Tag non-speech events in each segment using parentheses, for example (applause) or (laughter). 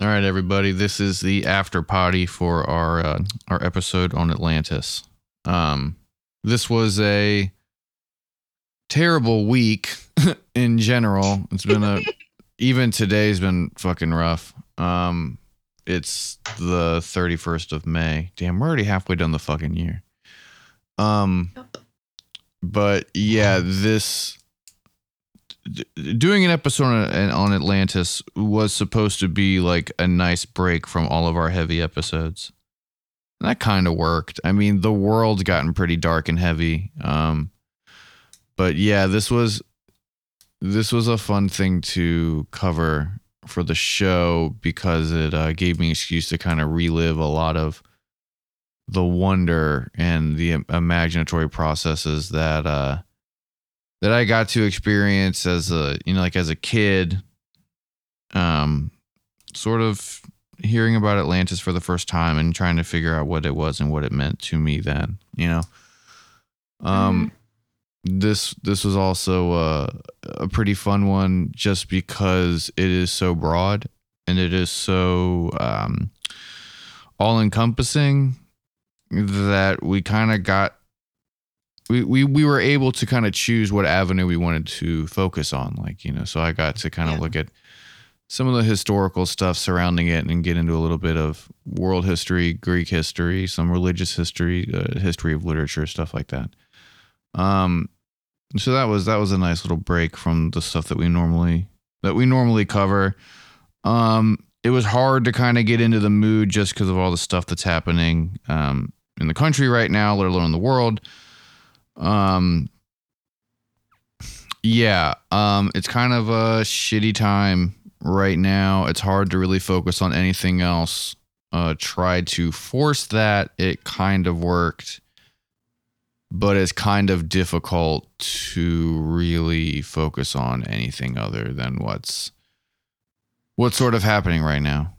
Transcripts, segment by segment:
All right, everybody. This is the after party for our uh, our episode on Atlantis. Um, this was a terrible week (laughs) in general. It's been a (laughs) even today's been fucking rough. Um, it's the thirty first of May. Damn, we're already halfway done the fucking year. Um, but yeah, this doing an episode on, on Atlantis was supposed to be like a nice break from all of our heavy episodes. And that kind of worked. I mean, the world's gotten pretty dark and heavy. Um, but yeah, this was this was a fun thing to cover for the show because it uh, gave me an excuse to kind of relive a lot of the wonder and the im- imaginatory processes that uh, that I got to experience as a you know like as a kid um sort of hearing about Atlantis for the first time and trying to figure out what it was and what it meant to me then you know? Um this this was also uh, a pretty fun one just because it is so broad and it is so um all encompassing that we kind of got we, we we were able to kind of choose what avenue we wanted to focus on like you know so i got to kind of Yeah. look at some of the historical stuff surrounding it and get into a little bit of world history greek history some religious history uh, history of literature stuff like that. Um so that was that was a nice little break from the stuff that we normally that we normally cover. Um it was hard to kind of get into the mood just because of all the stuff that's happening um in the country right now let alone in the world um yeah um it's kind of a shitty time right now. It's hard to really focus on anything else. Uh tried to force that. It kind of worked but it's kind of difficult to really focus on anything other than what's what's sort of happening right now.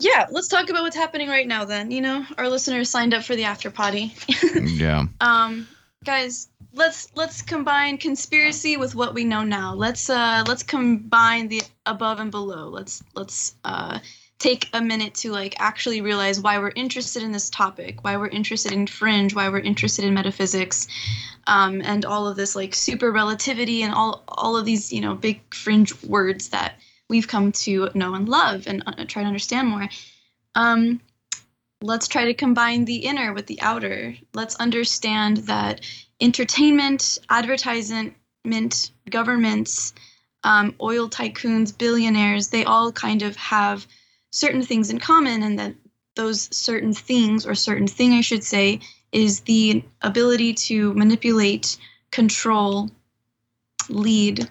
Yeah, let's talk about what's happening right now then. You know, our listeners signed up for the after party. (laughs) yeah. Um guys, let's let's combine conspiracy with what we know now. Let's uh let's combine the above and below. Let's let's uh take a minute to like actually realize why we're interested in this topic, why we're interested in fringe, why we're interested in metaphysics. Um, and all of this like super relativity and all all of these you know big fringe words that we've come to know and love and uh, try to understand more. Um, let's try to combine the inner with the outer. Let's understand that entertainment, advertisement, governments, um, oil tycoons, billionaires, they all kind of have certain things in common, and that those certain things, or certain thing, I should say, is the ability to manipulate, control, lead,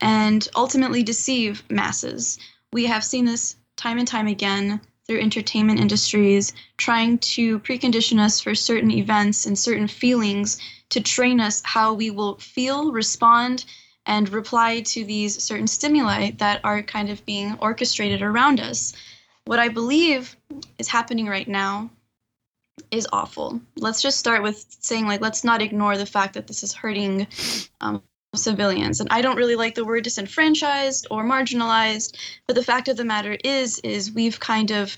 and ultimately deceive masses. We have seen this time and time again through entertainment industries trying to precondition us for certain events and certain feelings to train us how we will feel, respond, and reply to these certain stimuli that are kind of being orchestrated around us. What I believe is happening right now is awful. Let's just start with saying, like, let's not ignore the fact that this is hurting um, civilians. And I don't really like the word disenfranchised or marginalized, but the fact of the matter is, is we've kind of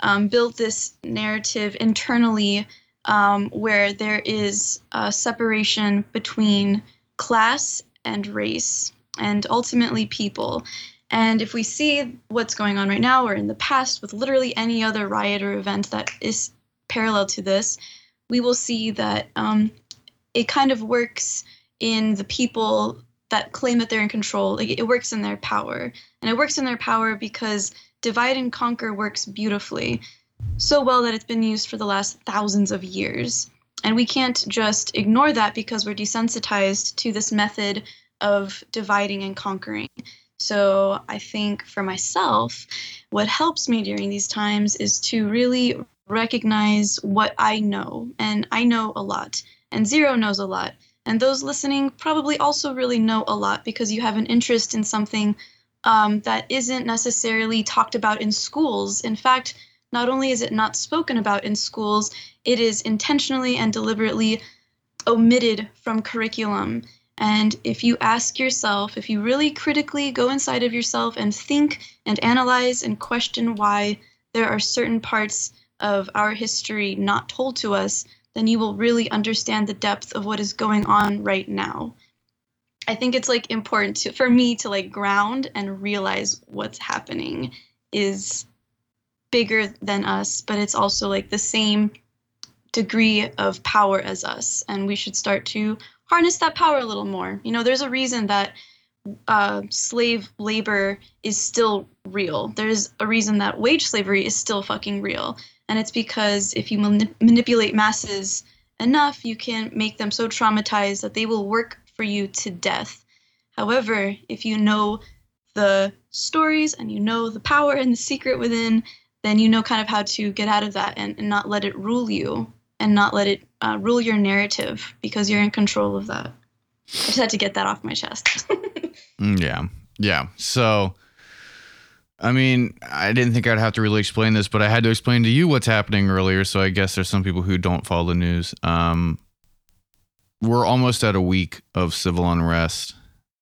um, built this narrative internally um, where there is a separation between class and race and ultimately people. And if we see what's going on right now or in the past with literally any other riot or event that is parallel to this, we will see that um, it kind of works in the people that claim that they're in control. Like it works in their power. And it works in their power because divide and conquer works beautifully. So well that it's been used for the last thousands of years. And we can't just ignore that because we're desensitized to this method of dividing and conquering. So I think for myself, what helps me during these times is to really recognize what I know. And I know a lot, and Zero knows a lot. And those listening probably also really know a lot because you have an interest in something um, that isn't necessarily talked about in schools. In fact, not only is it not spoken about in schools, it is intentionally and deliberately omitted from curriculum. And if you ask yourself, if you really critically go inside of yourself and think and analyze and question why there are certain parts of our history not told to us, then you will really understand the depth of what is going on right now. I think it's like important to for me to like ground and realize what's happening is bigger than us, but it's also like the same degree of power as us and we should start to harness that power a little more. You know, there's a reason that uh, slave labor is still real. There's a reason that wage slavery is still fucking real. And it's because if you manipulate masses enough, you can make them so traumatized that they will work for you to death. However, if you know the stories and you know the power and the secret within, then you know kind of how to get out of that and, and not let it rule you and not let it uh, rule your narrative because you're in control of that. I just had to get that off my chest. (laughs) Mm, yeah. Yeah. So, I mean, I didn't think I'd have to really explain this, but I had to explain to you what's happening earlier. So I guess there's some people who don't follow the news. Um, we're almost at a week of civil unrest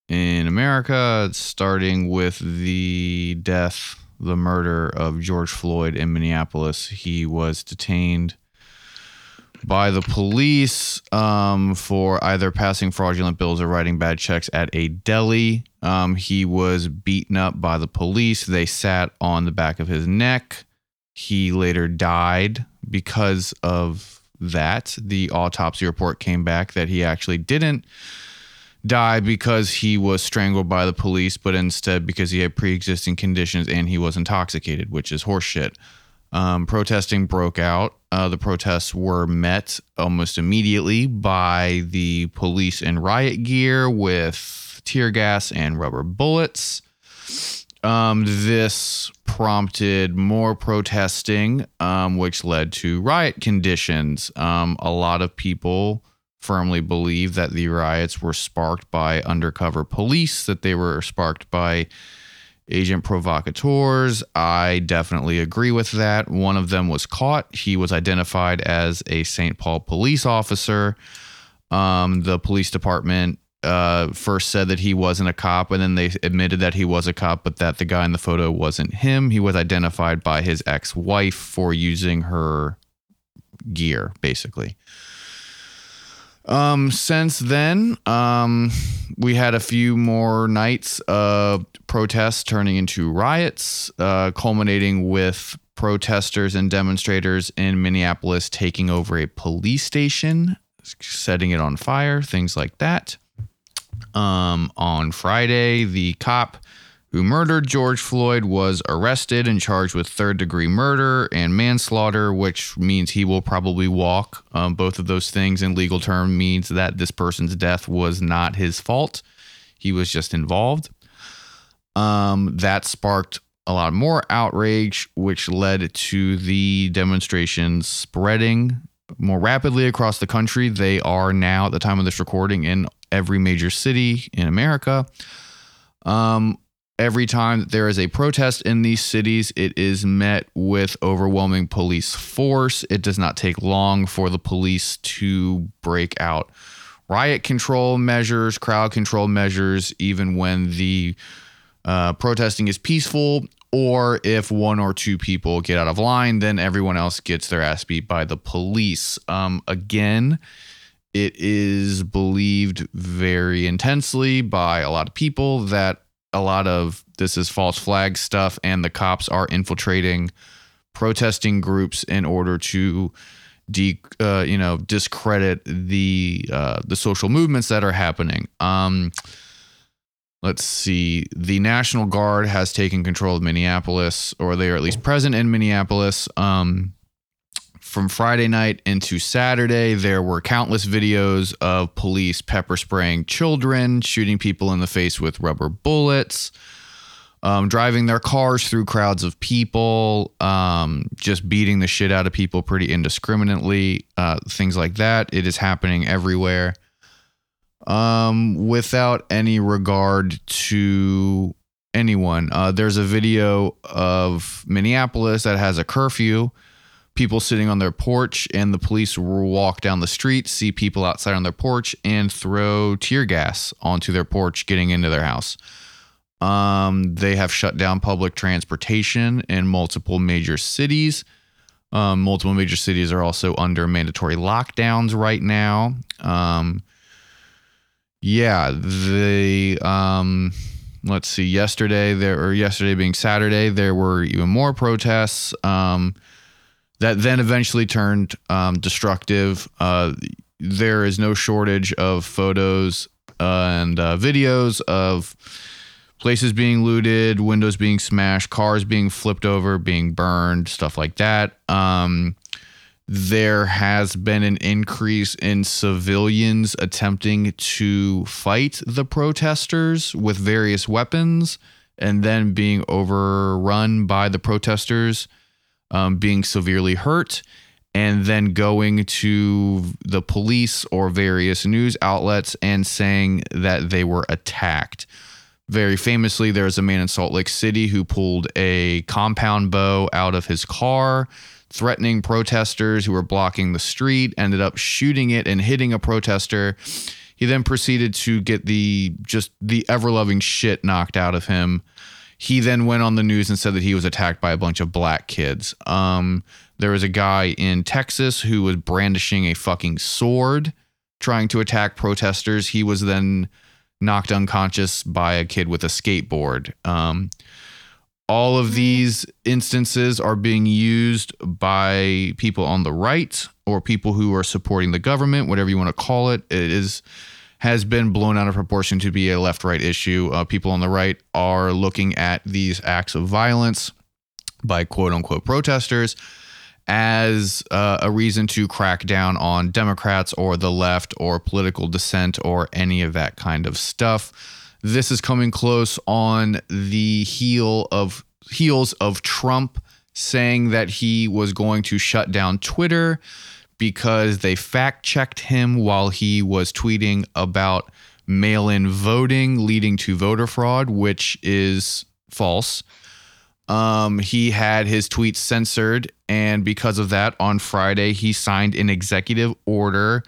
in America, starting with the death, the murder of George Floyd in Minneapolis. He was detained by the police um, for either passing fraudulent bills or writing bad checks at a deli. Um, he was beaten up by the police. They sat on the back of his neck. He later died because of that. The autopsy report came back that he actually didn't die because he was strangled by the police, but instead because he had pre existing conditions and he was intoxicated, which is horseshit. Um, protesting broke out. Uh, the protests were met almost immediately by the police in riot gear with tear gas and rubber bullets. Um, this prompted more protesting, um, which led to riot conditions. Um, a lot of people firmly believe that the riots were sparked by undercover police, that they were sparked by agent provocateurs. I definitely agree with that. One of them was caught. He was identified as a St. Paul police officer. Um, the police department uh, first said that he wasn't a cop, and then they admitted that he was a cop, but that the guy in the photo wasn't him. He was identified by his ex wife for using her gear, basically. Um, since then, um, we had a few more nights of protests turning into riots, uh, culminating with protesters and demonstrators in Minneapolis taking over a police station, setting it on fire, things like that. Um, on Friday, the cop who murdered George Floyd was arrested and charged with third degree murder and manslaughter, which means he will probably walk. Um, both of those things in legal term means that this person's death was not his fault. He was just involved. Um, that sparked a lot more outrage, which led to the demonstrations spreading more rapidly across the country. They are now, at the time of this recording, in every major city in America. Um, every time there is a protest in these cities, it is met with overwhelming police force. It does not take long for the police to break out riot control measures, crowd control measures, even when the uh, protesting is peaceful. Or if one or two people get out of line, then everyone else gets their ass beat by the police. Um, again, it is believed very intensely by a lot of people that a lot of this is false flag stuff, and the cops are infiltrating protesting groups in order to de uh, you know discredit the uh, the social movements that are happening. Um, let's see. The National Guard has taken control of Minneapolis, or they are at least present in Minneapolis. Um, from Friday night into Saturday, there were countless videos of police pepper spraying children, shooting people in the face with rubber bullets, um, driving their cars through crowds of people, um, just beating the shit out of people pretty indiscriminately, uh, things like that. It is happening everywhere um, without any regard to anyone. Uh, there's a video of Minneapolis that has a curfew people sitting on their porch, and the police walk down the street, see people outside on their porch, and throw tear gas onto their porch, getting into their house. Um, they have shut down public transportation in multiple major cities. Um, multiple major cities are also under mandatory lockdowns right now. Um, yeah, the um, let's see. Yesterday there, or yesterday being Saturday, there were even more protests. Um, that then eventually turned um, destructive. Uh, there is no shortage of photos uh, and uh, videos of places being looted, windows being smashed, cars being flipped over, being burned, stuff like that. Um, there has been an increase in civilians attempting to fight the protesters with various weapons and then being overrun by the protesters um, being severely hurt, and then going to the police or various news outlets and saying that they were attacked. Very famously, there was a man in Salt Lake City who pulled a compound bow out of his car, threatening protesters who were blocking the street, ended up shooting it and hitting a protester. He then proceeded to get the just the ever loving shit knocked out of him he then went on the news and said that he was attacked by a bunch of black kids. Um, there was a guy in Texas who was brandishing a fucking sword trying to attack protesters. He was then knocked unconscious by a kid with a skateboard. Um, all of these instances are being used by people on the right or people who are supporting the government, whatever you want to call it. It is has been blown out of proportion to be a left right issue. Uh, people on the right are looking at these acts of violence by quote unquote protesters as uh, a reason to crack down on Democrats or the left or political dissent or any of that kind of stuff. This is coming close on the heel of heels of Trump saying that he was going to shut down Twitter because they fact checked him while he was tweeting about mail in voting leading to voter fraud, which is false. Um, he had his tweets censored, and because of that, on Friday, he signed an executive order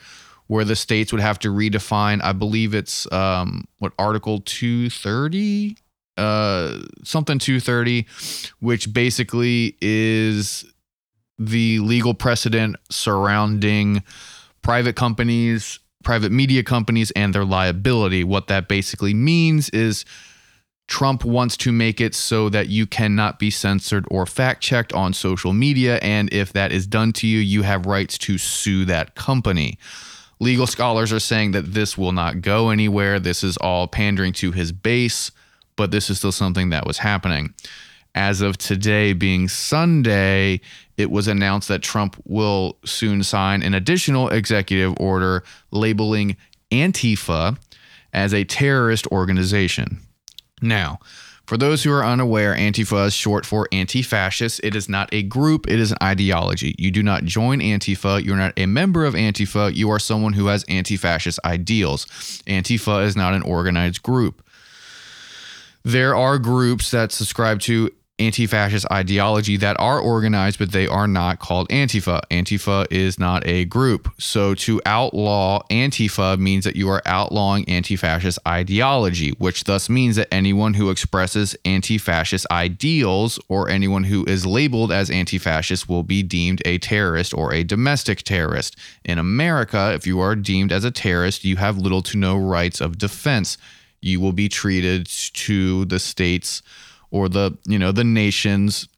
where the states would have to redefine, I believe it's um, what Article 230, uh, something 230, which basically is the legal precedent surrounding private companies, private media companies, and their liability. What that basically means is Trump wants to make it so that you cannot be censored or fact checked on social media. And if that is done to you, you have rights to sue that company. Legal scholars are saying that this will not go anywhere. This is all pandering to his base, but this is still something that was happening. As of today, being Sunday, it was announced that Trump will soon sign an additional executive order labeling Antifa as a terrorist organization. Now, for those who are unaware, Antifa is short for anti fascist. It is not a group, it is an ideology. You do not join Antifa. You're not a member of Antifa. You are someone who has anti fascist ideals. Antifa is not an organized group. There are groups that subscribe to anti fascist ideology that are organized, but they are not called Antifa. Antifa is not a group. So to outlaw Antifa means that you are outlawing anti fascist ideology, which thus means that anyone who expresses anti fascist ideals or anyone who is labeled as anti fascist will be deemed a terrorist or a domestic terrorist. In America, if you are deemed as a terrorist, you have little to no rights of defense. You will be treated to the state's or the you know the nations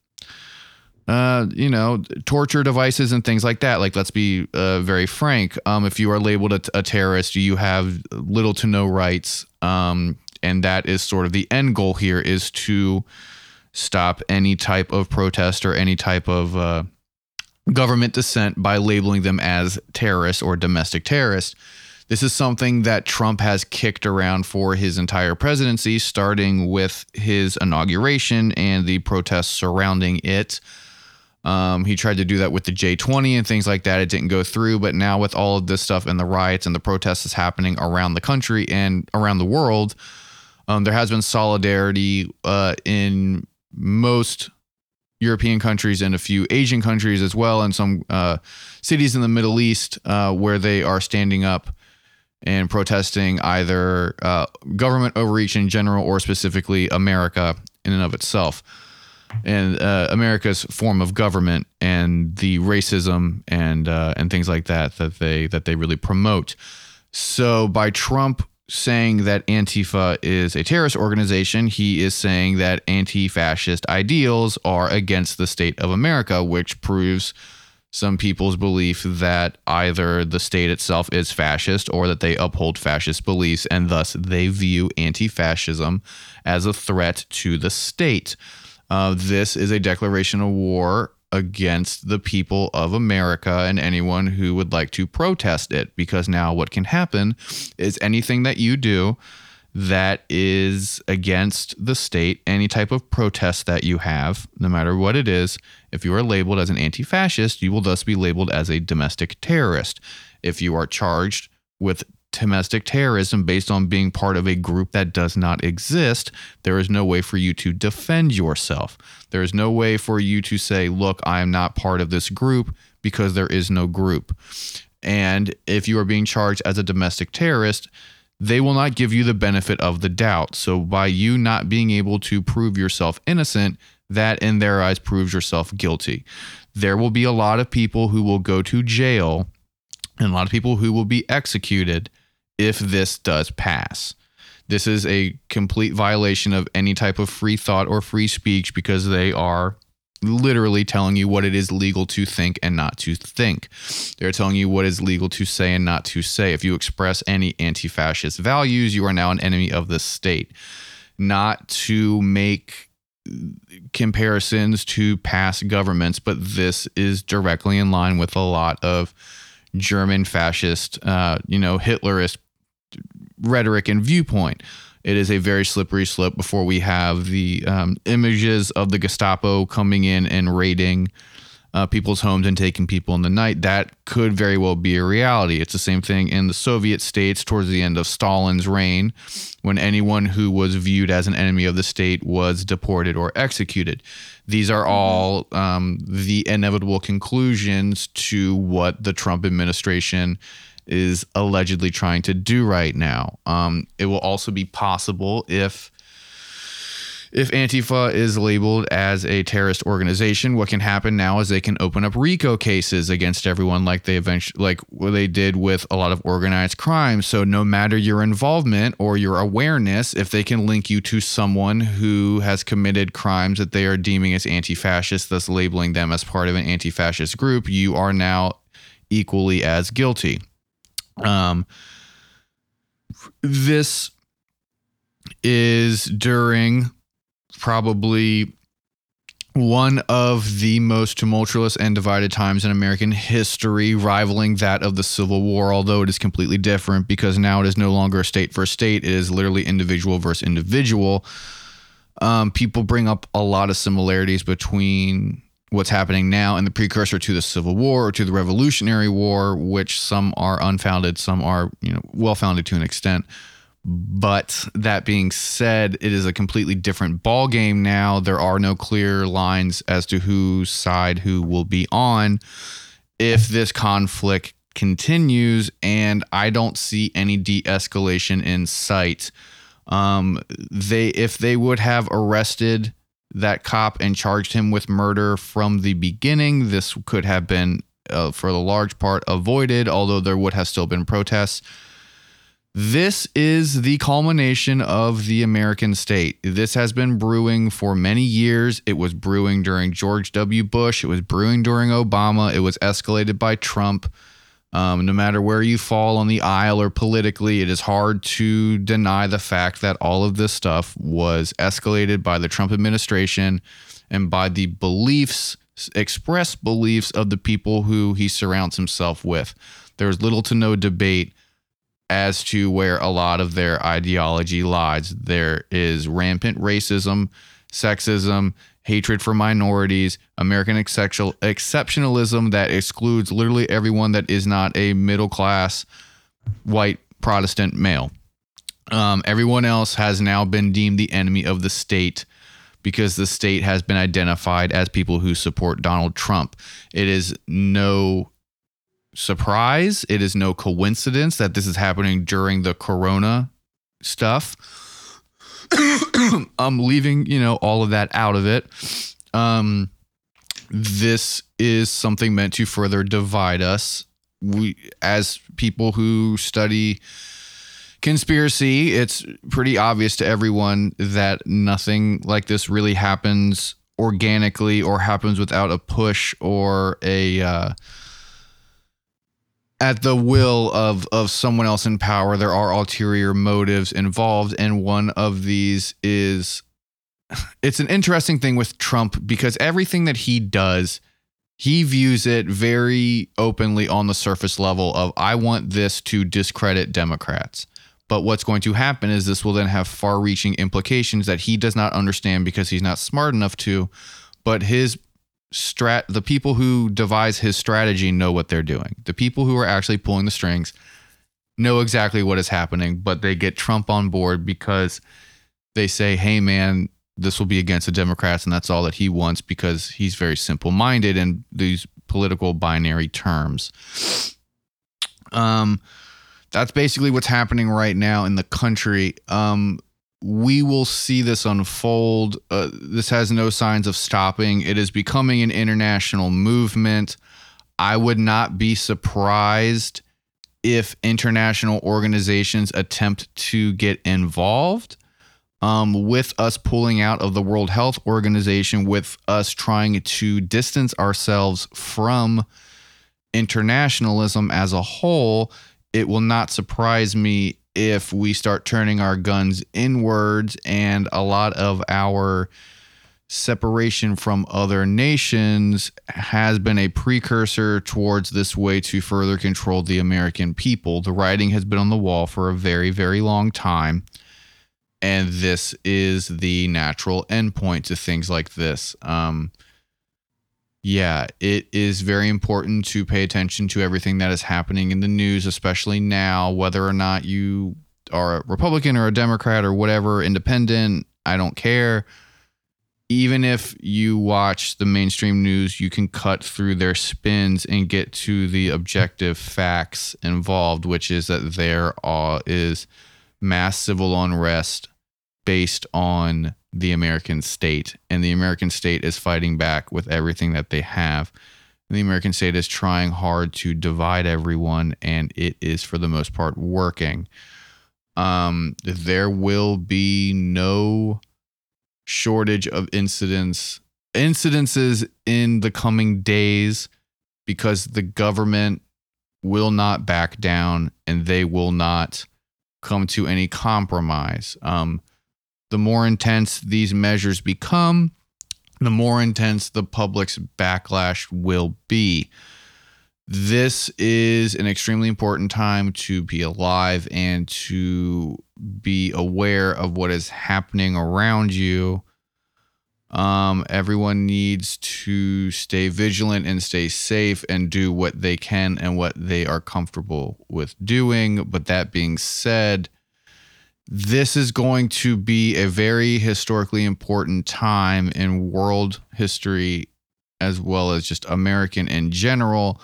uh, you know, torture devices and things like that. Like, let's be uh, very frank. Um, if you are labeled a, a, terrorist, you have little to no rights. Um, and that is sort of the end goal here is to stop any type of protest or any type of uh, government dissent by labeling them as terrorists or domestic terrorists. This is something that Trump has kicked around for his entire presidency, starting with his inauguration and the protests surrounding it. Um, he tried to do that with the J20 and things like that. It didn't go through. But now, with all of this stuff and the riots and the protests that's happening around the country and around the world, um, there has been solidarity uh, in most European countries and a few Asian countries as well, and some uh, cities in the Middle East uh, where they are standing up and protesting either uh, government overreach in general or specifically America in and of itself and uh, America's form of government and the racism and uh, and things like that that they that they really promote. So by Trump saying that Antifa is a terrorist organization, he is saying that anti-fascist ideals are against the state of America, which proves some people's belief that either the state itself is fascist or that they uphold fascist beliefs and thus they view anti-fascism as a threat to the state. Uh, this is a declaration of war against the people of America and anyone who would like to protest it. Because now, what can happen is anything that you do that is against the state, any type of protest that you have, no matter what it is, if you are labeled as an anti fascist, you will thus be labeled as a domestic terrorist. If you are charged with domestic terrorism based on being part of a group that does not exist, there is no way for you to defend yourself. There is no way for you to say, look, I am not part of this group because there is no group. And if you are being charged as a domestic terrorist, they will not give you the benefit of the doubt. So, by you not being able to prove yourself innocent, that in their eyes proves yourself guilty. There will be a lot of people who will go to jail and a lot of people who will be executed if this does pass. This is a complete violation of any type of free thought or free speech because they are literally telling you what it is legal to think and not to think. They're telling you what is legal to say and not to say. If you express any anti fascist values, you are now an enemy of the state. Not to make comparisons to past governments, but this is directly in line with a lot of German fascist, uh, you know, Hitlerist rhetoric and viewpoint. It is a very slippery slope before we have the um, images of the Gestapo coming in and raiding uh, people's homes and taking people in the night. That could very well be a reality. It's the same thing in the Soviet states towards the end of Stalin's reign, when anyone who was viewed as an enemy of the state was deported or executed. These are all um, the inevitable conclusions to what the Trump administration is allegedly trying to do right now. Um, it will also be possible if if Antifa is labeled as a terrorist organization, what can happen now is they can open up RICO cases against everyone, like they eventually, like what they did with a lot of organized crime. So no matter your involvement or your awareness, if they can link you to someone who has committed crimes that they are deeming as anti-fascist, thus labeling them as part of an anti-fascist group, you are now equally as guilty. Um, this is during probably one of the most tumultuous and divided times in American history, rivaling that of the Civil War, although it is completely different because now it is no longer a state for state. It is literally individual versus individual. Um, people bring up a lot of similarities between what's happening now and the precursor to the Civil War or to the Revolutionary War, which some are unfounded, some are you know well founded to an extent. But that being said, it is a completely different ball game now. There are no clear lines as to whose side who will be on if this conflict continues, and I don't see any de-escalation in sight. Um, they if they would have arrested that cop and charged him with murder from the beginning, this could have been uh, for the large part avoided, although there would have still been protests. This is the culmination of the American state. This has been brewing for many years. It was brewing during George W. Bush. It was brewing during Obama. It was escalated by Trump. Um, no matter where you fall on the aisle or politically, it is hard to deny the fact that all of this stuff was escalated by the Trump administration and by the beliefs, expressed beliefs of the people who he surrounds himself with. There's little to no debate as to where a lot of their ideology lies. There is rampant racism, sexism, hatred for minorities, American exceptionalism that excludes literally everyone that is not a middle class white Protestant male. Um, everyone else has now been deemed the enemy of the state because the state has been identified as people who support Donald Trump. It is no surprise, it is no coincidence that this is happening during the corona stuff. (coughs) I'm leaving, you know, all of that out of it. Um this is something meant to further divide us. We as people who study conspiracy, it's pretty obvious to everyone that nothing like this really happens organically or happens without a push or a uh, at the will of of someone else in power. There are ulterior motives involved, and one of these is (laughs) it's an interesting thing with Trump because everything that he does he views it very openly on the surface level of I want this to discredit Democrats. But what's going to happen is this will then have far reaching implications that he does not understand because he's not smart enough to. But his strat, the people who devise his strategy know what they're doing. The people who are actually pulling the strings know exactly what is happening, but they get Trump on board because they say, hey, man, this will be against the Democrats, and that's all that he wants because he's very simple minded in these political binary terms. Um, that's basically what's happening right now in the country. Um, we will see this unfold. Uh, this has no signs of stopping. It is becoming an international movement. I would not be surprised if international organizations attempt to get involved. Um, with us pulling out of the World Health Organization, with us trying to distance ourselves from internationalism as a whole, it will not surprise me if we start turning our guns inwards and a lot of our separation from other nations has been a precursor towards this way to further control the American people. The writing has been on the wall for a very, very long time. And this is the natural endpoint to things like this. Um, yeah, it is very important to pay attention to everything that is happening in the news, especially now, whether or not you are a Republican or a Democrat or whatever, independent, I don't care. Even if you watch the mainstream news, you can cut through their spins and get to the objective facts involved, which is that there is mass civil unrest based on the American state, and the American state is fighting back with everything that they have. And the American state is trying hard to divide everyone, and it is for the most part working. Um, there will be no shortage of incidents incidences in the coming days because the government will not back down and they will not come to any compromise. Um, the more intense these measures become, the more intense the public's backlash will be. This is an extremely important time to be alive and to be aware of what is happening around you. Um, everyone needs to stay vigilant and stay safe and do what they can and what they are comfortable with doing. But that being said, this is going to be a very historically important time in world history as well as just American in general.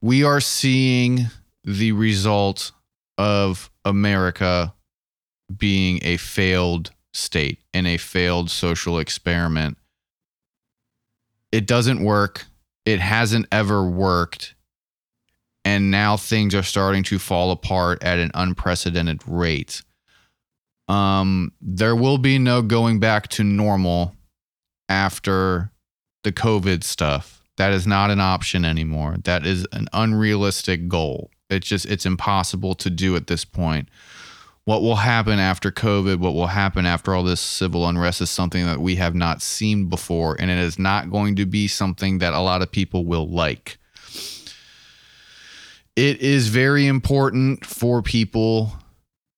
We are seeing the result of America being a failed state and a failed social experiment. It doesn't work. It hasn't ever worked. And now things are starting to fall apart at an unprecedented rate um, there will be no going back to normal after the COVID stuff. That is not an option anymore. That is an unrealistic goal. It's just it's impossible to do at this point. What will happen after COVID, what will happen after all this civil unrest is something that we have not seen before and it is not going to be something that a lot of people will like. It is very important for people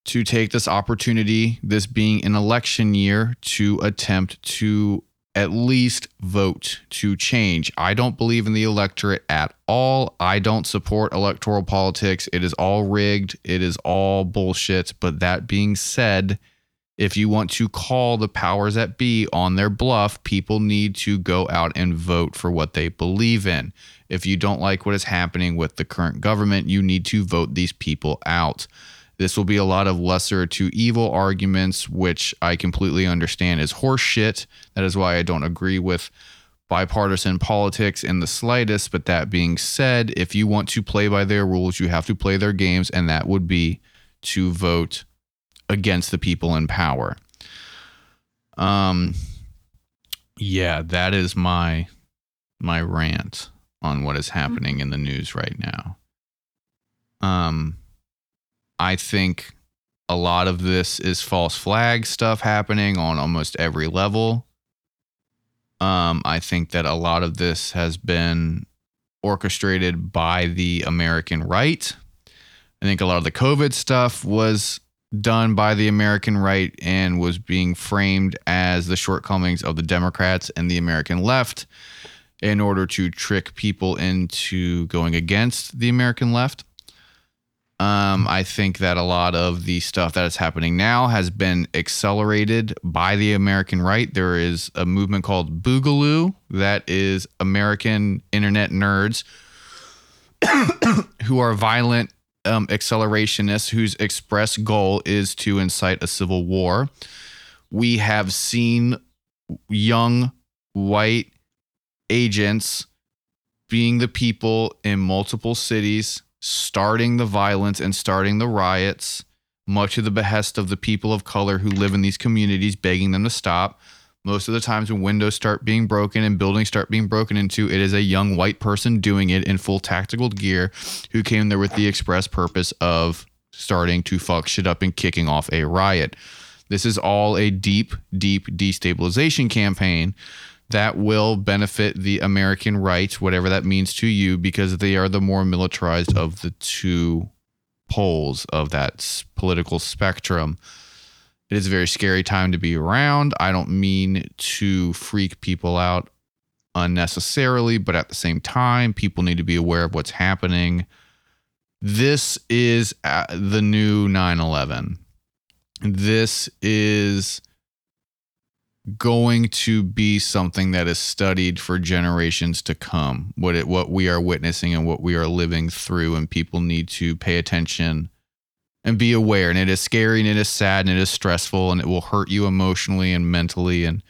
to take this opportunity, this being an election year, to attempt to at least vote to change. I don't believe in the electorate at all. I don't support electoral politics. It is all rigged, it is all bullshit. But that being said, If you want to call the powers that be on their bluff, people need to go out and vote for what they believe in. If you don't like what is happening with the current government, you need to vote these people out. This will be a lot of lesser to evil arguments, which I completely understand is horseshit. That is why I don't agree with bipartisan politics in the slightest. But that being said, if you want to play by their rules, you have to play their games, and that would be to vote against the people in power. Um yeah, that is my my rant on what is happening in the news right now. Um I think a lot of this is false flag stuff happening on almost every level. Um I think that a lot of this has been orchestrated by the American right. I think a lot of the COVID stuff was done by the American right and was being framed as the shortcomings of the Democrats and the American left in order to trick people into going against the American left. Um, I think that a lot of the stuff that is happening now has been accelerated by the American right. There is a movement called Boogaloo that is American internet nerds who are violent um, accelerationists whose express goal is to incite a civil war. We have seen young white agents being the people in multiple cities starting the violence and starting the riots, much of the behest of the people of color who live in these communities, begging them to stop. Most of the times when windows start being broken and buildings start being broken into, it is a young white person doing it in full tactical gear who came there with the express purpose of starting to fuck shit up and kicking off a riot. This is all a deep, deep destabilization campaign that will benefit the American right, whatever that means to you, because they are the more militarized of the two poles of that political spectrum. It is a very scary time to be around. I don't mean to freak people out unnecessarily, but at the same time, people need to be aware of what's happening. This is uh, the new 9 11. This is going to be something that is studied for generations to come. What it what we are witnessing and what we are living through, and people need to pay attention and be aware. And it is scary and it is sad and it is stressful and it will hurt you emotionally and mentally and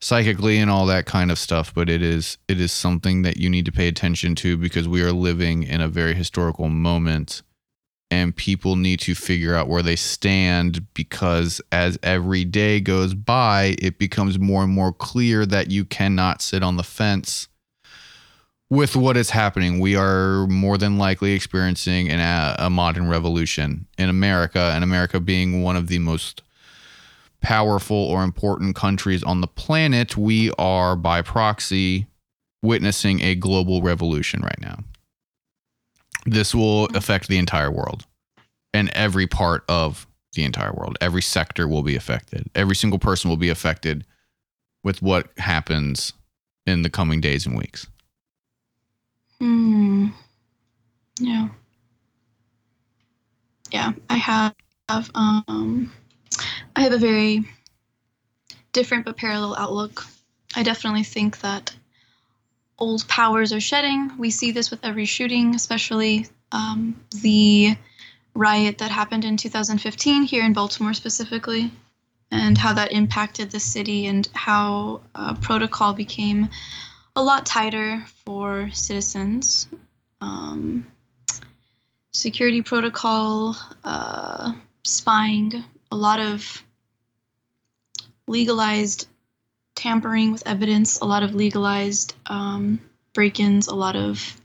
psychically and all that kind of stuff. But it is it is something that you need to pay attention to because we are living in a very historical moment and people need to figure out where they stand because as every day goes by, it becomes more and more clear that you cannot sit on the fence with what is happening. We are more than likely experiencing an, a, a modern revolution in America, and America being one of the most powerful or important countries on the planet, we are by proxy witnessing a global revolution right now this will affect the entire world and every part of the entire world. Every sector will be affected. Every single person will be affected with what happens in the coming days and weeks. Hmm. Yeah. Yeah, I have um I have a very different but parallel outlook. I definitely think that old powers are shedding. We see this with every shooting, especially um, the riot that happened in 2015 here in Baltimore specifically, and how that impacted the city and how uh, protocol became a lot tighter for citizens. Um, security protocol, uh, spying, a lot of legalized tampering with evidence, a lot of legalized um, break-ins, a lot of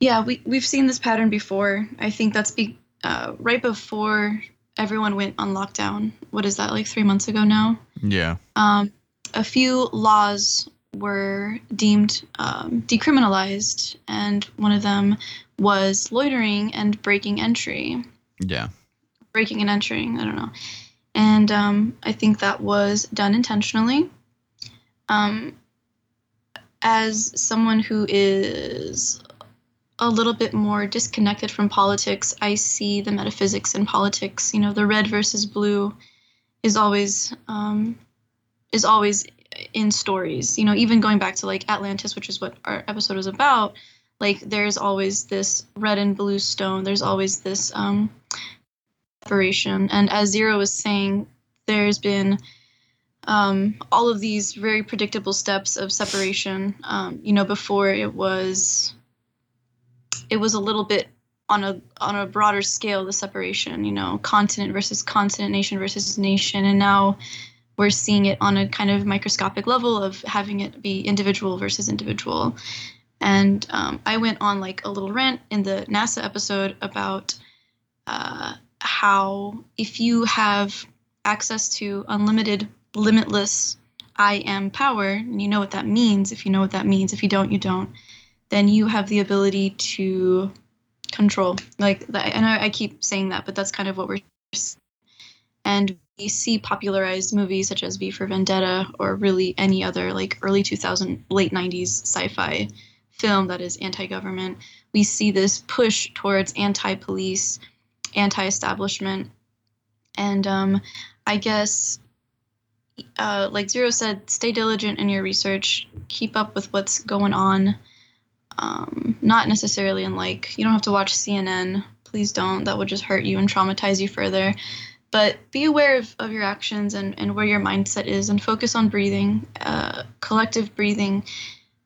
yeah, we we've seen this pattern before. I think that's be uh, right before everyone went on lockdown. What is that like three months ago now? Yeah. Um, a few laws were deemed um, decriminalized, and one of them was loitering and breaking entry. Yeah. Breaking and entering, I don't know. And um, I think that was done intentionally. Um, as someone who is a little bit more disconnected from politics. I see the metaphysics in politics. You know, the red versus blue is always um, is always in stories. You know, even going back to like Atlantis, which is what our episode was about. Like, there's always this red and blue stone. There's always this um, separation. And as Zero was saying, there's been um, all of these very predictable steps of separation. Um, you know, before it was it was a little bit on a on a broader scale the separation. You know, continent versus continent, nation versus nation, and now we're seeing it on a kind of microscopic level of having it be individual versus individual. And um, I went on like a little rant in the NASA episode about uh, how if you have access to unlimited limitless I am power, and you know what that means. If you know what that means, if you don't, you don't. Then you have the ability to control. Like, I know I keep saying that, but that's kind of what we're. And we see popularized movies such as V for Vendetta or really any other like early 2000, late 90s sci-fi film that is anti-government. We see this push towards anti-police, anti-establishment, and um, I guess uh, like Zero said, stay diligent in your research. Keep up with what's going on. Um, not necessarily in like, you don't have to watch CNN. Please don't. That would just hurt you and traumatize you further. But be aware of, of your actions and, and where your mindset is and focus on breathing, uh, collective breathing.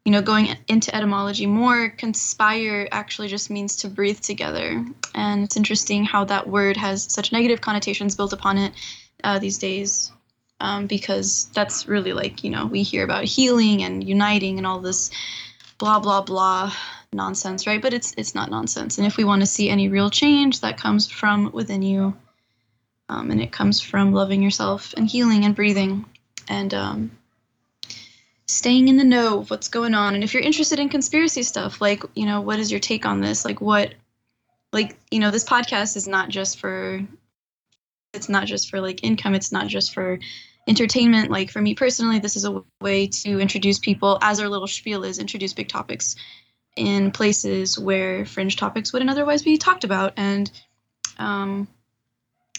You know, going into etymology more, conspire actually just means to breathe together. And it's interesting how that word has such negative connotations built upon it uh, these days um, because that's really like you know we hear about healing and uniting and all this blah blah blah nonsense right? But it's it's not nonsense. And if we want to see any real change that comes from within you um, and it comes from loving yourself and healing and breathing. And um, staying in the know of what's going on. And if you're interested in conspiracy stuff like you know what is your take on this? Like what like you know this podcast is not just for it's not just for like income. It's not just for entertainment. Like for me personally this is a way to introduce people as our little spiel is introduce big topics in places where fringe topics wouldn't otherwise be talked about. And um,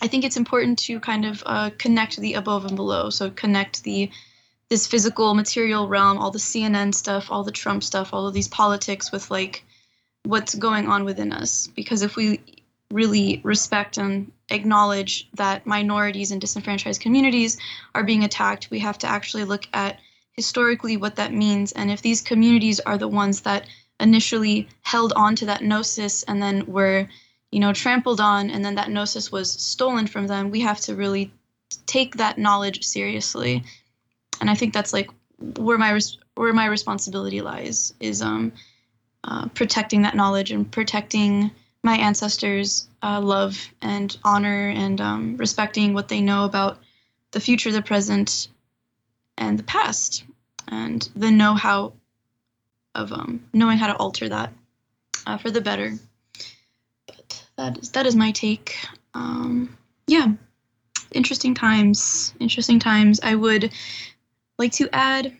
i think it's important to kind of uh, connect the above and below. So connect the this physical material realm all the cnn stuff all the trump stuff all of these politics with like what's going on within us because if we really respect and acknowledge that minorities and disenfranchised communities are being attacked, we have to actually look at historically what that means. And if these communities are the ones that initially held on to that gnosis and then were, you know, trampled on, and then that gnosis was stolen from them, we have to really take that knowledge seriously. And I think that's like where my res- where my responsibility lies is um, uh, protecting that knowledge and protecting my ancestors' uh, love and honor and um, respecting what they know about the future, the present, and the past, and the know-how of um, knowing how to alter that uh, for the better. But that is that is my take. Um, yeah, interesting times. Interesting times. I would like to add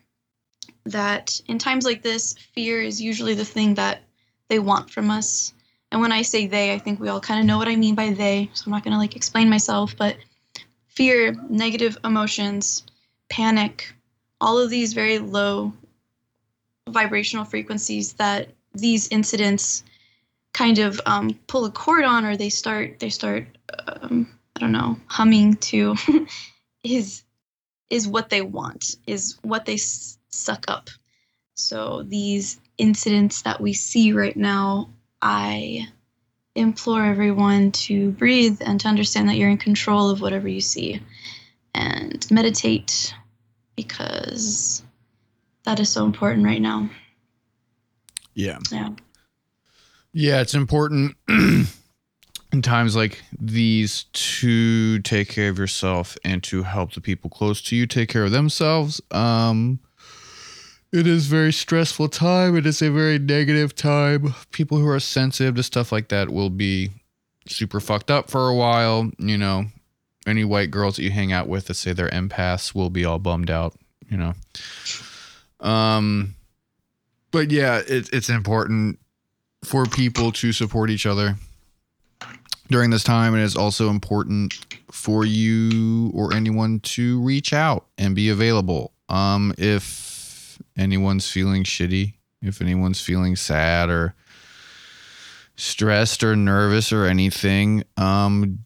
that in times like this, fear is usually the thing that they want from us and when I say they, I think we all kind of know what I mean by they. So I'm not going to like explain myself, but fear, negative emotions, panic, all of these very low vibrational frequencies that these incidents kind of um, pull a cord on or they start they start um, i don't know humming to (laughs) is is what they want is what they s- suck up so these incidents that we see right now I implore everyone to breathe and to understand that you're in control of whatever you see and meditate because that is so important right now. Yeah. Yeah. Yeah, it's important (clears throat) in times like these to take care of yourself and to help the people close to you take care of themselves. Um it is very stressful time. It is a very negative time. People who are sensitive to stuff like that will be super fucked up for a while. You know, any white girls that you hang out with that say they're empaths will be all bummed out. You know. Um, but yeah, it, it's important for people to support each other during this time. And It is also important for you or anyone to reach out and be available. Um, if anyone's feeling shitty, if anyone's feeling sad or stressed or nervous or anything, um,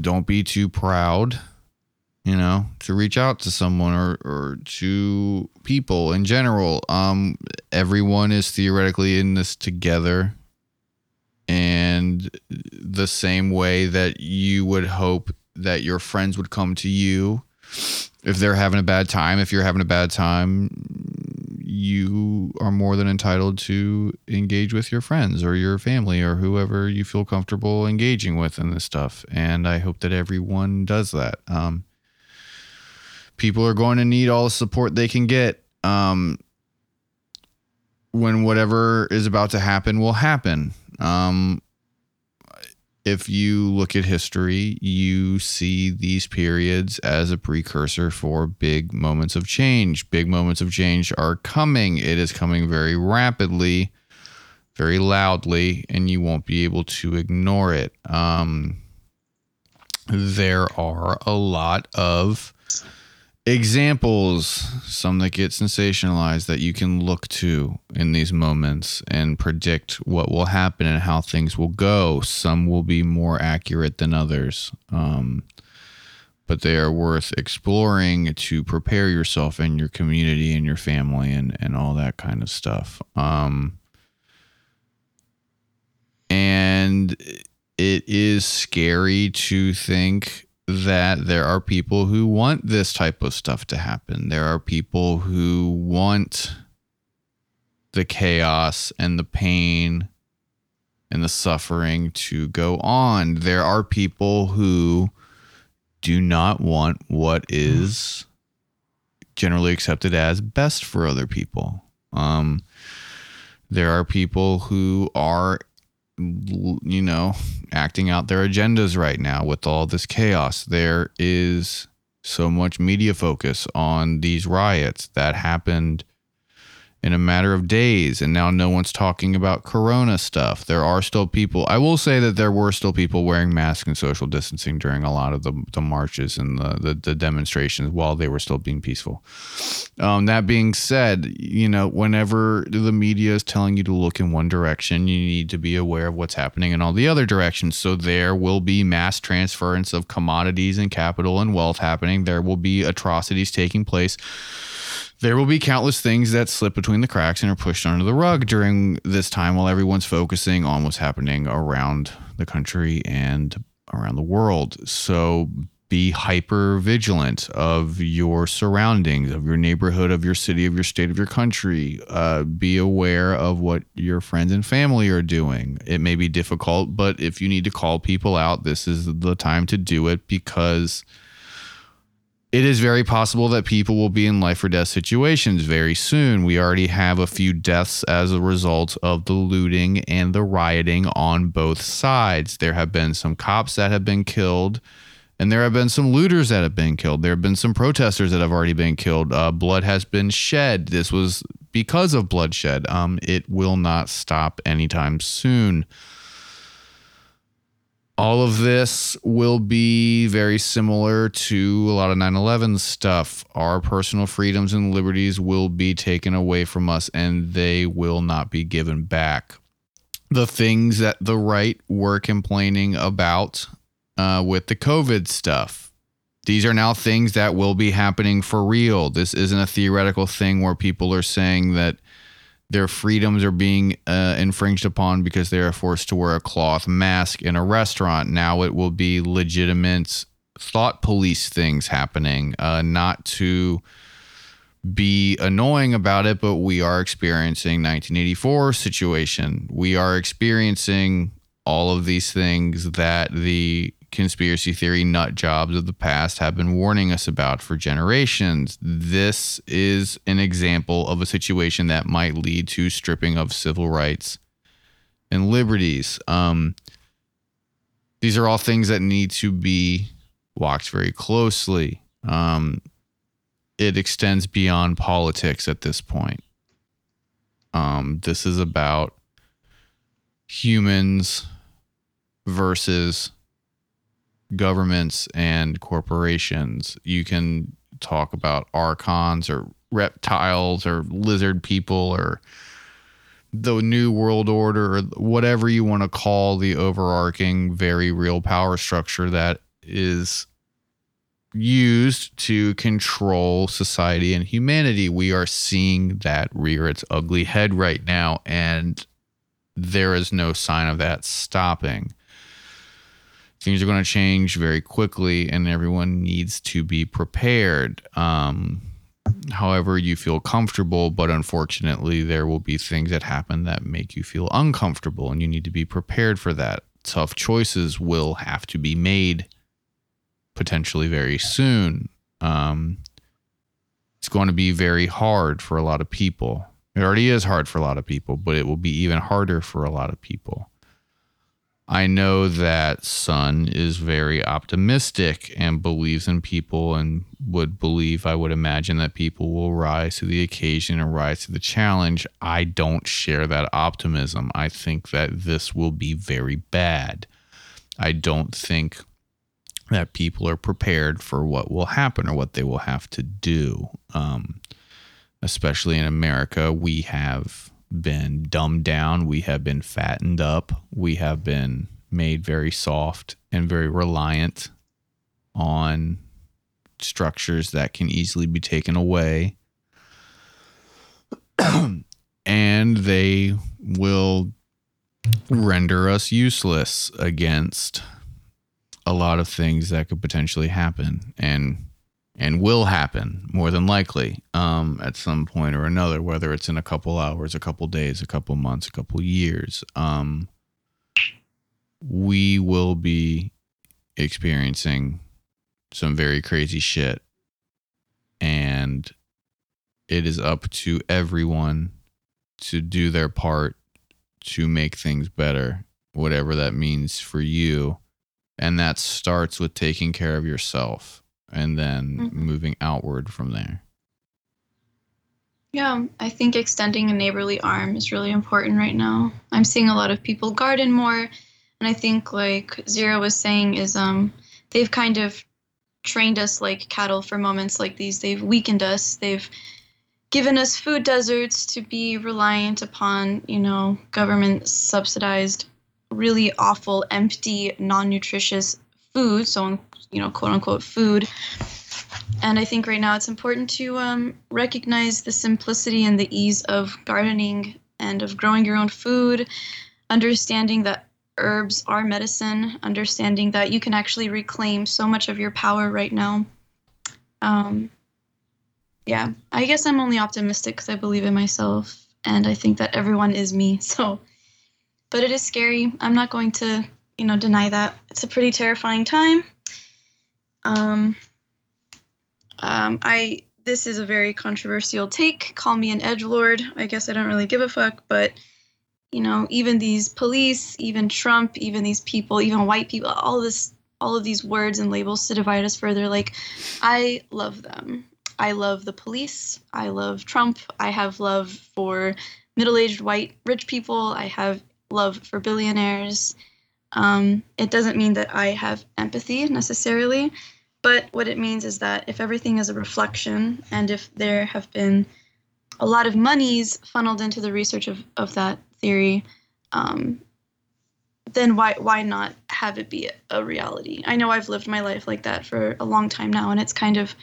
don't be too proud, you know, to reach out to someone or, or to people in general. Um, everyone is theoretically in this together. And the same way that you would hope that your friends would come to you if they're having a bad time, if you're having a bad time, you are more than entitled to engage with your friends or your family or whoever you feel comfortable engaging with in this stuff. And I hope that everyone does that. Um, people are going to need all the support they can get um, when whatever is about to happen will happen. Um, if you look at history, you see these periods as a precursor for big moments of change. Big moments of change are coming. It is coming very rapidly, very loudly, and you won't be able to ignore it. Um, there are a lot of examples, some that get sensationalized that you can look to in these moments and predict what will happen and how things will go. Some will be more accurate than others. Um, but they are worth exploring to prepare yourself and your community and your family and, and all that kind of stuff. Um, and it is scary to think that there are people who want this type of stuff to happen. There are people who want the chaos and the pain and the suffering to go on. There are people who do not want what is generally accepted as best for other people. Um, there are people who are you know, acting out their agendas right now with all this chaos. There is so much media focus on these riots that happened in a matter of days and now no one's talking about corona stuff. There are still people i will say that there were still people wearing masks and social distancing during a lot of the, the marches and the, the, the demonstrations while they were still being peaceful. Um, that being said you know whenever the media is telling you to look in one direction you need to be aware of what's happening in all the other directions. So there will be mass transference of commodities and capital and wealth happening. There will be atrocities taking place there will be countless things that slip between the cracks and are pushed under the rug during this time while everyone's focusing on what's happening around the country and around the world. So be hyper vigilant of your surroundings, of your neighborhood, of your city, of your state, of your country. Uh, be aware of what your friends and family are doing. It may be difficult, but if you need to call people out, this is the time to do it because it is very possible that people will be in life or death situations very soon. We already have a few deaths as a result of the looting and the rioting on both sides. There have been some cops that have been killed, and there have been some looters that have been killed. There have been some protesters that have already been killed. Uh, blood has been shed. This was because of bloodshed. Um, it will not stop anytime soon all of this will be very similar to a lot of 9 11 stuff. Our personal freedoms and liberties will be taken away from us and they will not be given back. The things that the right were complaining about uh, with the COVID stuff, these are now things that will be happening for real. This isn't a theoretical thing where people are saying that their freedoms are being uh, infringed upon because they are forced to wear a cloth mask in a restaurant. Now it will be legitimate thought police things happening, uh, not to be annoying about it, but we are experiencing 1984 situation. We are experiencing all of these things that the conspiracy theory nut jobs of the past have been warning us about for generations. This is an example of a situation that might lead to stripping of civil rights and liberties. Um, these are all things that need to be watched very closely. Um, it extends beyond politics at this point. Um, this is about humans versus governments and corporations. You can talk about archons or reptiles or lizard people or the new world order or whatever you want to call the overarching very real power structure that is used to control society and humanity. We are seeing that rear its ugly head right now, and there is no sign of that stopping. Things are going to change very quickly, and everyone needs to be prepared. Um, however, you feel comfortable, but unfortunately, there will be things that happen that make you feel uncomfortable, and you need to be prepared for that. Tough choices will have to be made potentially very soon. Um, it's going to be very hard for a lot of people. It already is hard for a lot of people, but it will be even harder for a lot of people. I know that Sun is very optimistic and believes in people and would believe, I would imagine, that people will rise to the occasion and rise to the challenge. I don't share that optimism. I think that this will be very bad. I don't think that people are prepared for what will happen or what they will have to do. Um, especially in America, we have been dumbed down, we have been fattened up, we have been made very soft and very reliant on structures that can easily be taken away. (clears throat) and they will render us useless against a lot of things that could potentially happen. And and will happen more than likely um, at some point or another, whether it's in a couple hours, a couple days, a couple months, a couple years. Um, we will be experiencing some very crazy shit. And it is up to everyone to do their part to make things better, whatever that means for you and that starts with taking care of yourself and then mm-hmm. moving outward from there yeah i think extending a neighborly arm is really important right now i'm seeing a lot of people garden more and i think like zero was saying is um they've kind of trained us like cattle for moments like these they've weakened us they've given us food deserts to be reliant upon you know government subsidized really awful, empty, non nutritious food. So, you know, quote unquote food. And I think right now it's important to um, recognize the simplicity and the ease of gardening and of growing your own food, understanding that herbs are medicine, understanding that you can actually reclaim so much of your power right now. Um, yeah, I guess I'm only optimistic because I believe in myself and I think that everyone is me. (laughs) So but it is scary. I'm not going to, you know, deny that. It's a pretty terrifying time. Um, um, I this is a very controversial take. Call me an edge lord. I guess I don't really give a fuck, but you know, even these police, even Trump, even these people, even white people, all this, all of these words and labels to divide us further. Like, I love them. I love the police. I love Trump. I have love for middle-aged white rich people. I have love for billionaires. Um, it doesn't mean that I have empathy necessarily, but what it means is that if everything is a reflection and if there have been a lot of monies funneled into the research of, of that theory, um, then why why not have it be a reality? I know I've lived my life like that for a long time now, and it's kind of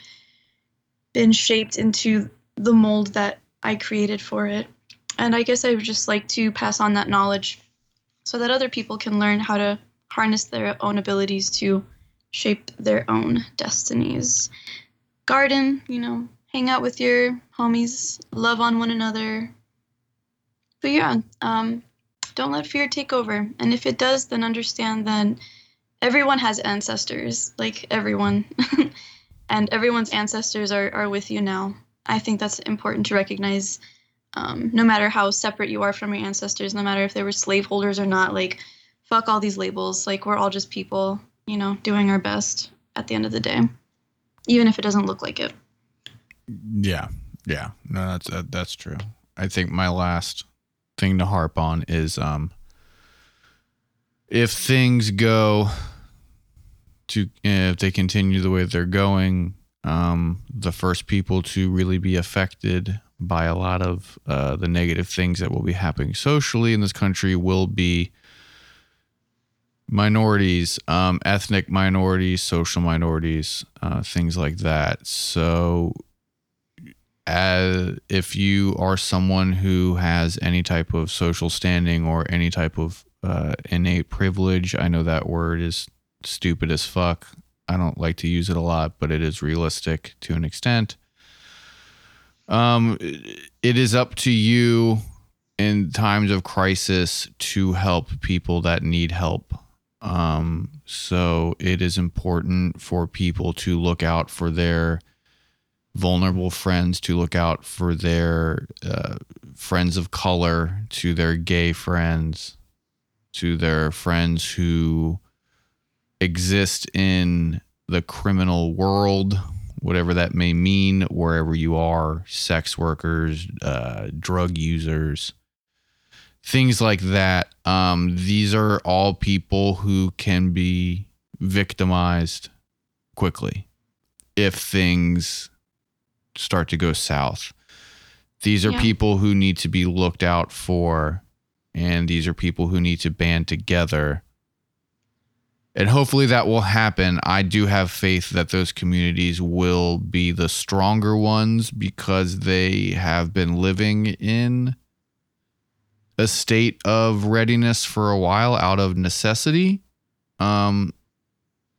been shaped into the mold that I created for it. And I guess I would just like to pass on that knowledge so that other people can learn how to harness their own abilities to shape their own destinies. Garden, you know, hang out with your homies, love on one another. But yeah, um, don't let fear take over. And if it does, then understand that everyone has ancestors, like everyone. (laughs) and everyone's ancestors are, are with you now. I think that's important to recognize um, no matter how separate you are from your ancestors, no matter if they were slaveholders or not, like, fuck all these labels. Like, we're all just people, you know, doing our best at the end of the day, even if it doesn't look like it. Yeah. Yeah. No, that's, uh, that's true. I think my last thing to harp on is, um, if things go to if they continue the way they're going, um, the first people to really be affected by a lot of uh, the negative things that will be happening socially in this country will be minorities, um, ethnic minorities, social minorities, uh, things like that. So, as if you are someone who has any type of social standing or any type of uh, innate privilege, I know that word is stupid as fuck. I don't like to use it a lot, but it is realistic to an extent. Um, it is up to you in times of crisis to help people that need help. Um, so it is important for people to look out for their vulnerable friends, to look out for their uh, friends of color, to their gay friends, to their friends who exist in the criminal world, whatever that may mean, wherever you are, sex workers, uh, drug users, things like that. Um, these are all people who can be victimized quickly if things start to go south. These are Yeah. people who need to be looked out for, and these are people who need to band together. And hopefully that will happen. I do have faith that those communities will be the stronger ones because they have been living in a state of readiness for a while out of necessity. Um,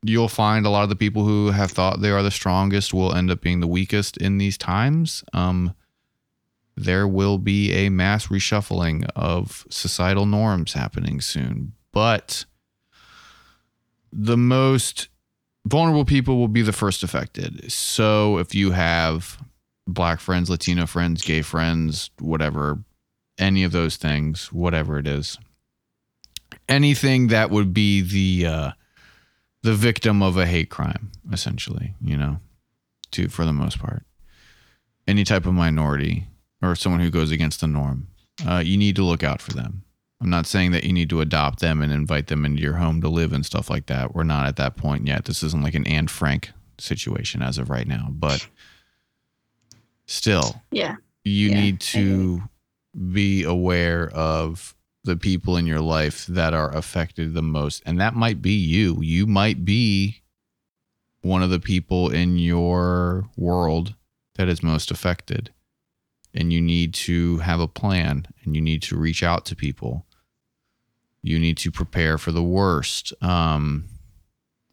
you'll find a lot of the people who have thought they are the strongest will end up being the weakest in these times. Um, there will be a mass reshuffling of societal norms happening soon, but the most vulnerable people will be the first affected. So if you have black friends, Latino friends, gay friends, whatever, any of those things, whatever it is, anything that would be the uh, the victim of a hate crime, essentially, you know, to for the most part, any type of minority or someone who goes against the norm, uh, you need to look out for them. I'm not saying that you need to adopt them and invite them into your home to live and stuff like that. We're not at that point yet. This isn't like an Anne Frank situation as of right now, but still, Yeah. you Yeah, need to be aware of the people in your life that are affected the most. And that might be you. You might be one of the people in your world that is most affected. And you need to have a plan and you need to reach out to people. You need to prepare for the worst. Um,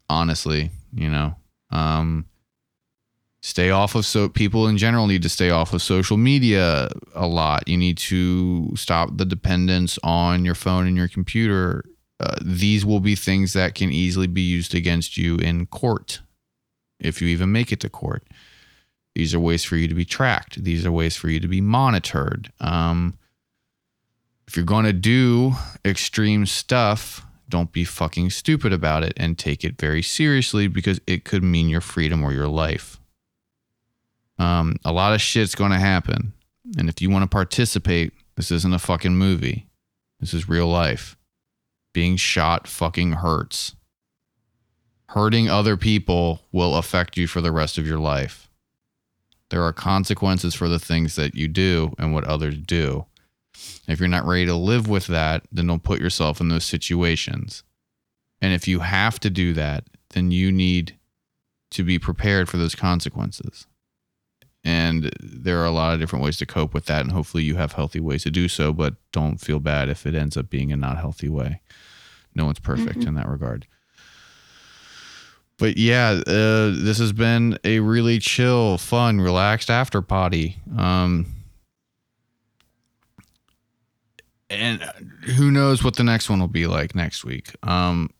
honestly, you know, um, stay off of so people in general need to stay off of social media a lot. You need to stop the dependence on your phone and your computer. Uh, these will be things that can easily be used against you in court if you even make it to court. These are ways for you to be tracked. These are ways for you to be monitored. Um, if you're going to do extreme stuff don't be fucking stupid about it and take it very seriously because it could mean your freedom or your life um, a lot of shit's going to happen. And if you want to participate, this isn't a fucking movie. This is real life. Being shot fucking hurts. Hurting other people will affect you for the rest of your life. There are consequences for the things that you do and what others do. If you're not ready to live with that, then don't put yourself in those situations. And if you have to do that, then you need to be prepared for those consequences and there are a lot of different ways to cope with that and hopefully you have healthy ways to do so but don't feel bad if it ends up being a not healthy way. No one's perfect Mhm. in that regard. But yeah uh, this has been a really chill fun relaxed after potty. Um and who knows what the next one will be like next week. Um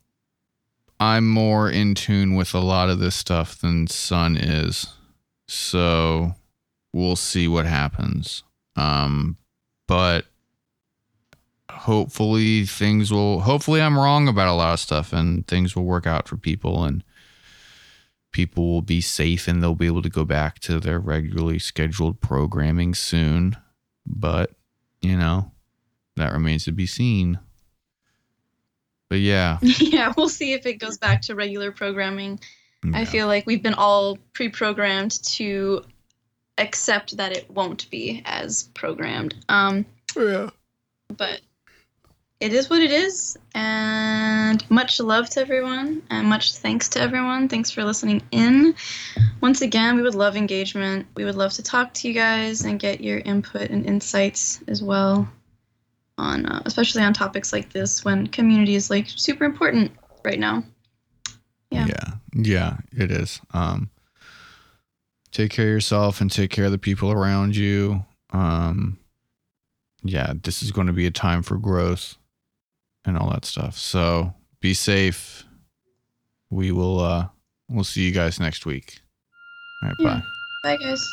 i'm more in tune with a lot of this stuff than sun is so we'll see what happens. Um, but hopefully things will. Hopefully I'm wrong about a lot of stuff, and things will work out for people, and people will be safe, and they'll be able to go back to their regularly scheduled programming soon. But you know, that remains to be seen. But yeah, (laughs) yeah, we'll see if it goes back to regular programming. I feel like we've been all pre-programmed to accept that it won't be as programmed. Um, yeah. but it is what it is, and much love to everyone, and much thanks to everyone. Thanks for listening in. Once again, we would love engagement. We would love to talk to you guys and get your input and insights as well on, uh, especially on topics like this when community is like super important right now. Yeah. yeah. Yeah it is. Um take care of yourself and take care of the people around you. Um yeah this is going to be a time for growth and all that stuff. So be safe. We will uh we'll see you guys next week. All right Yeah. bye. Bye, guys.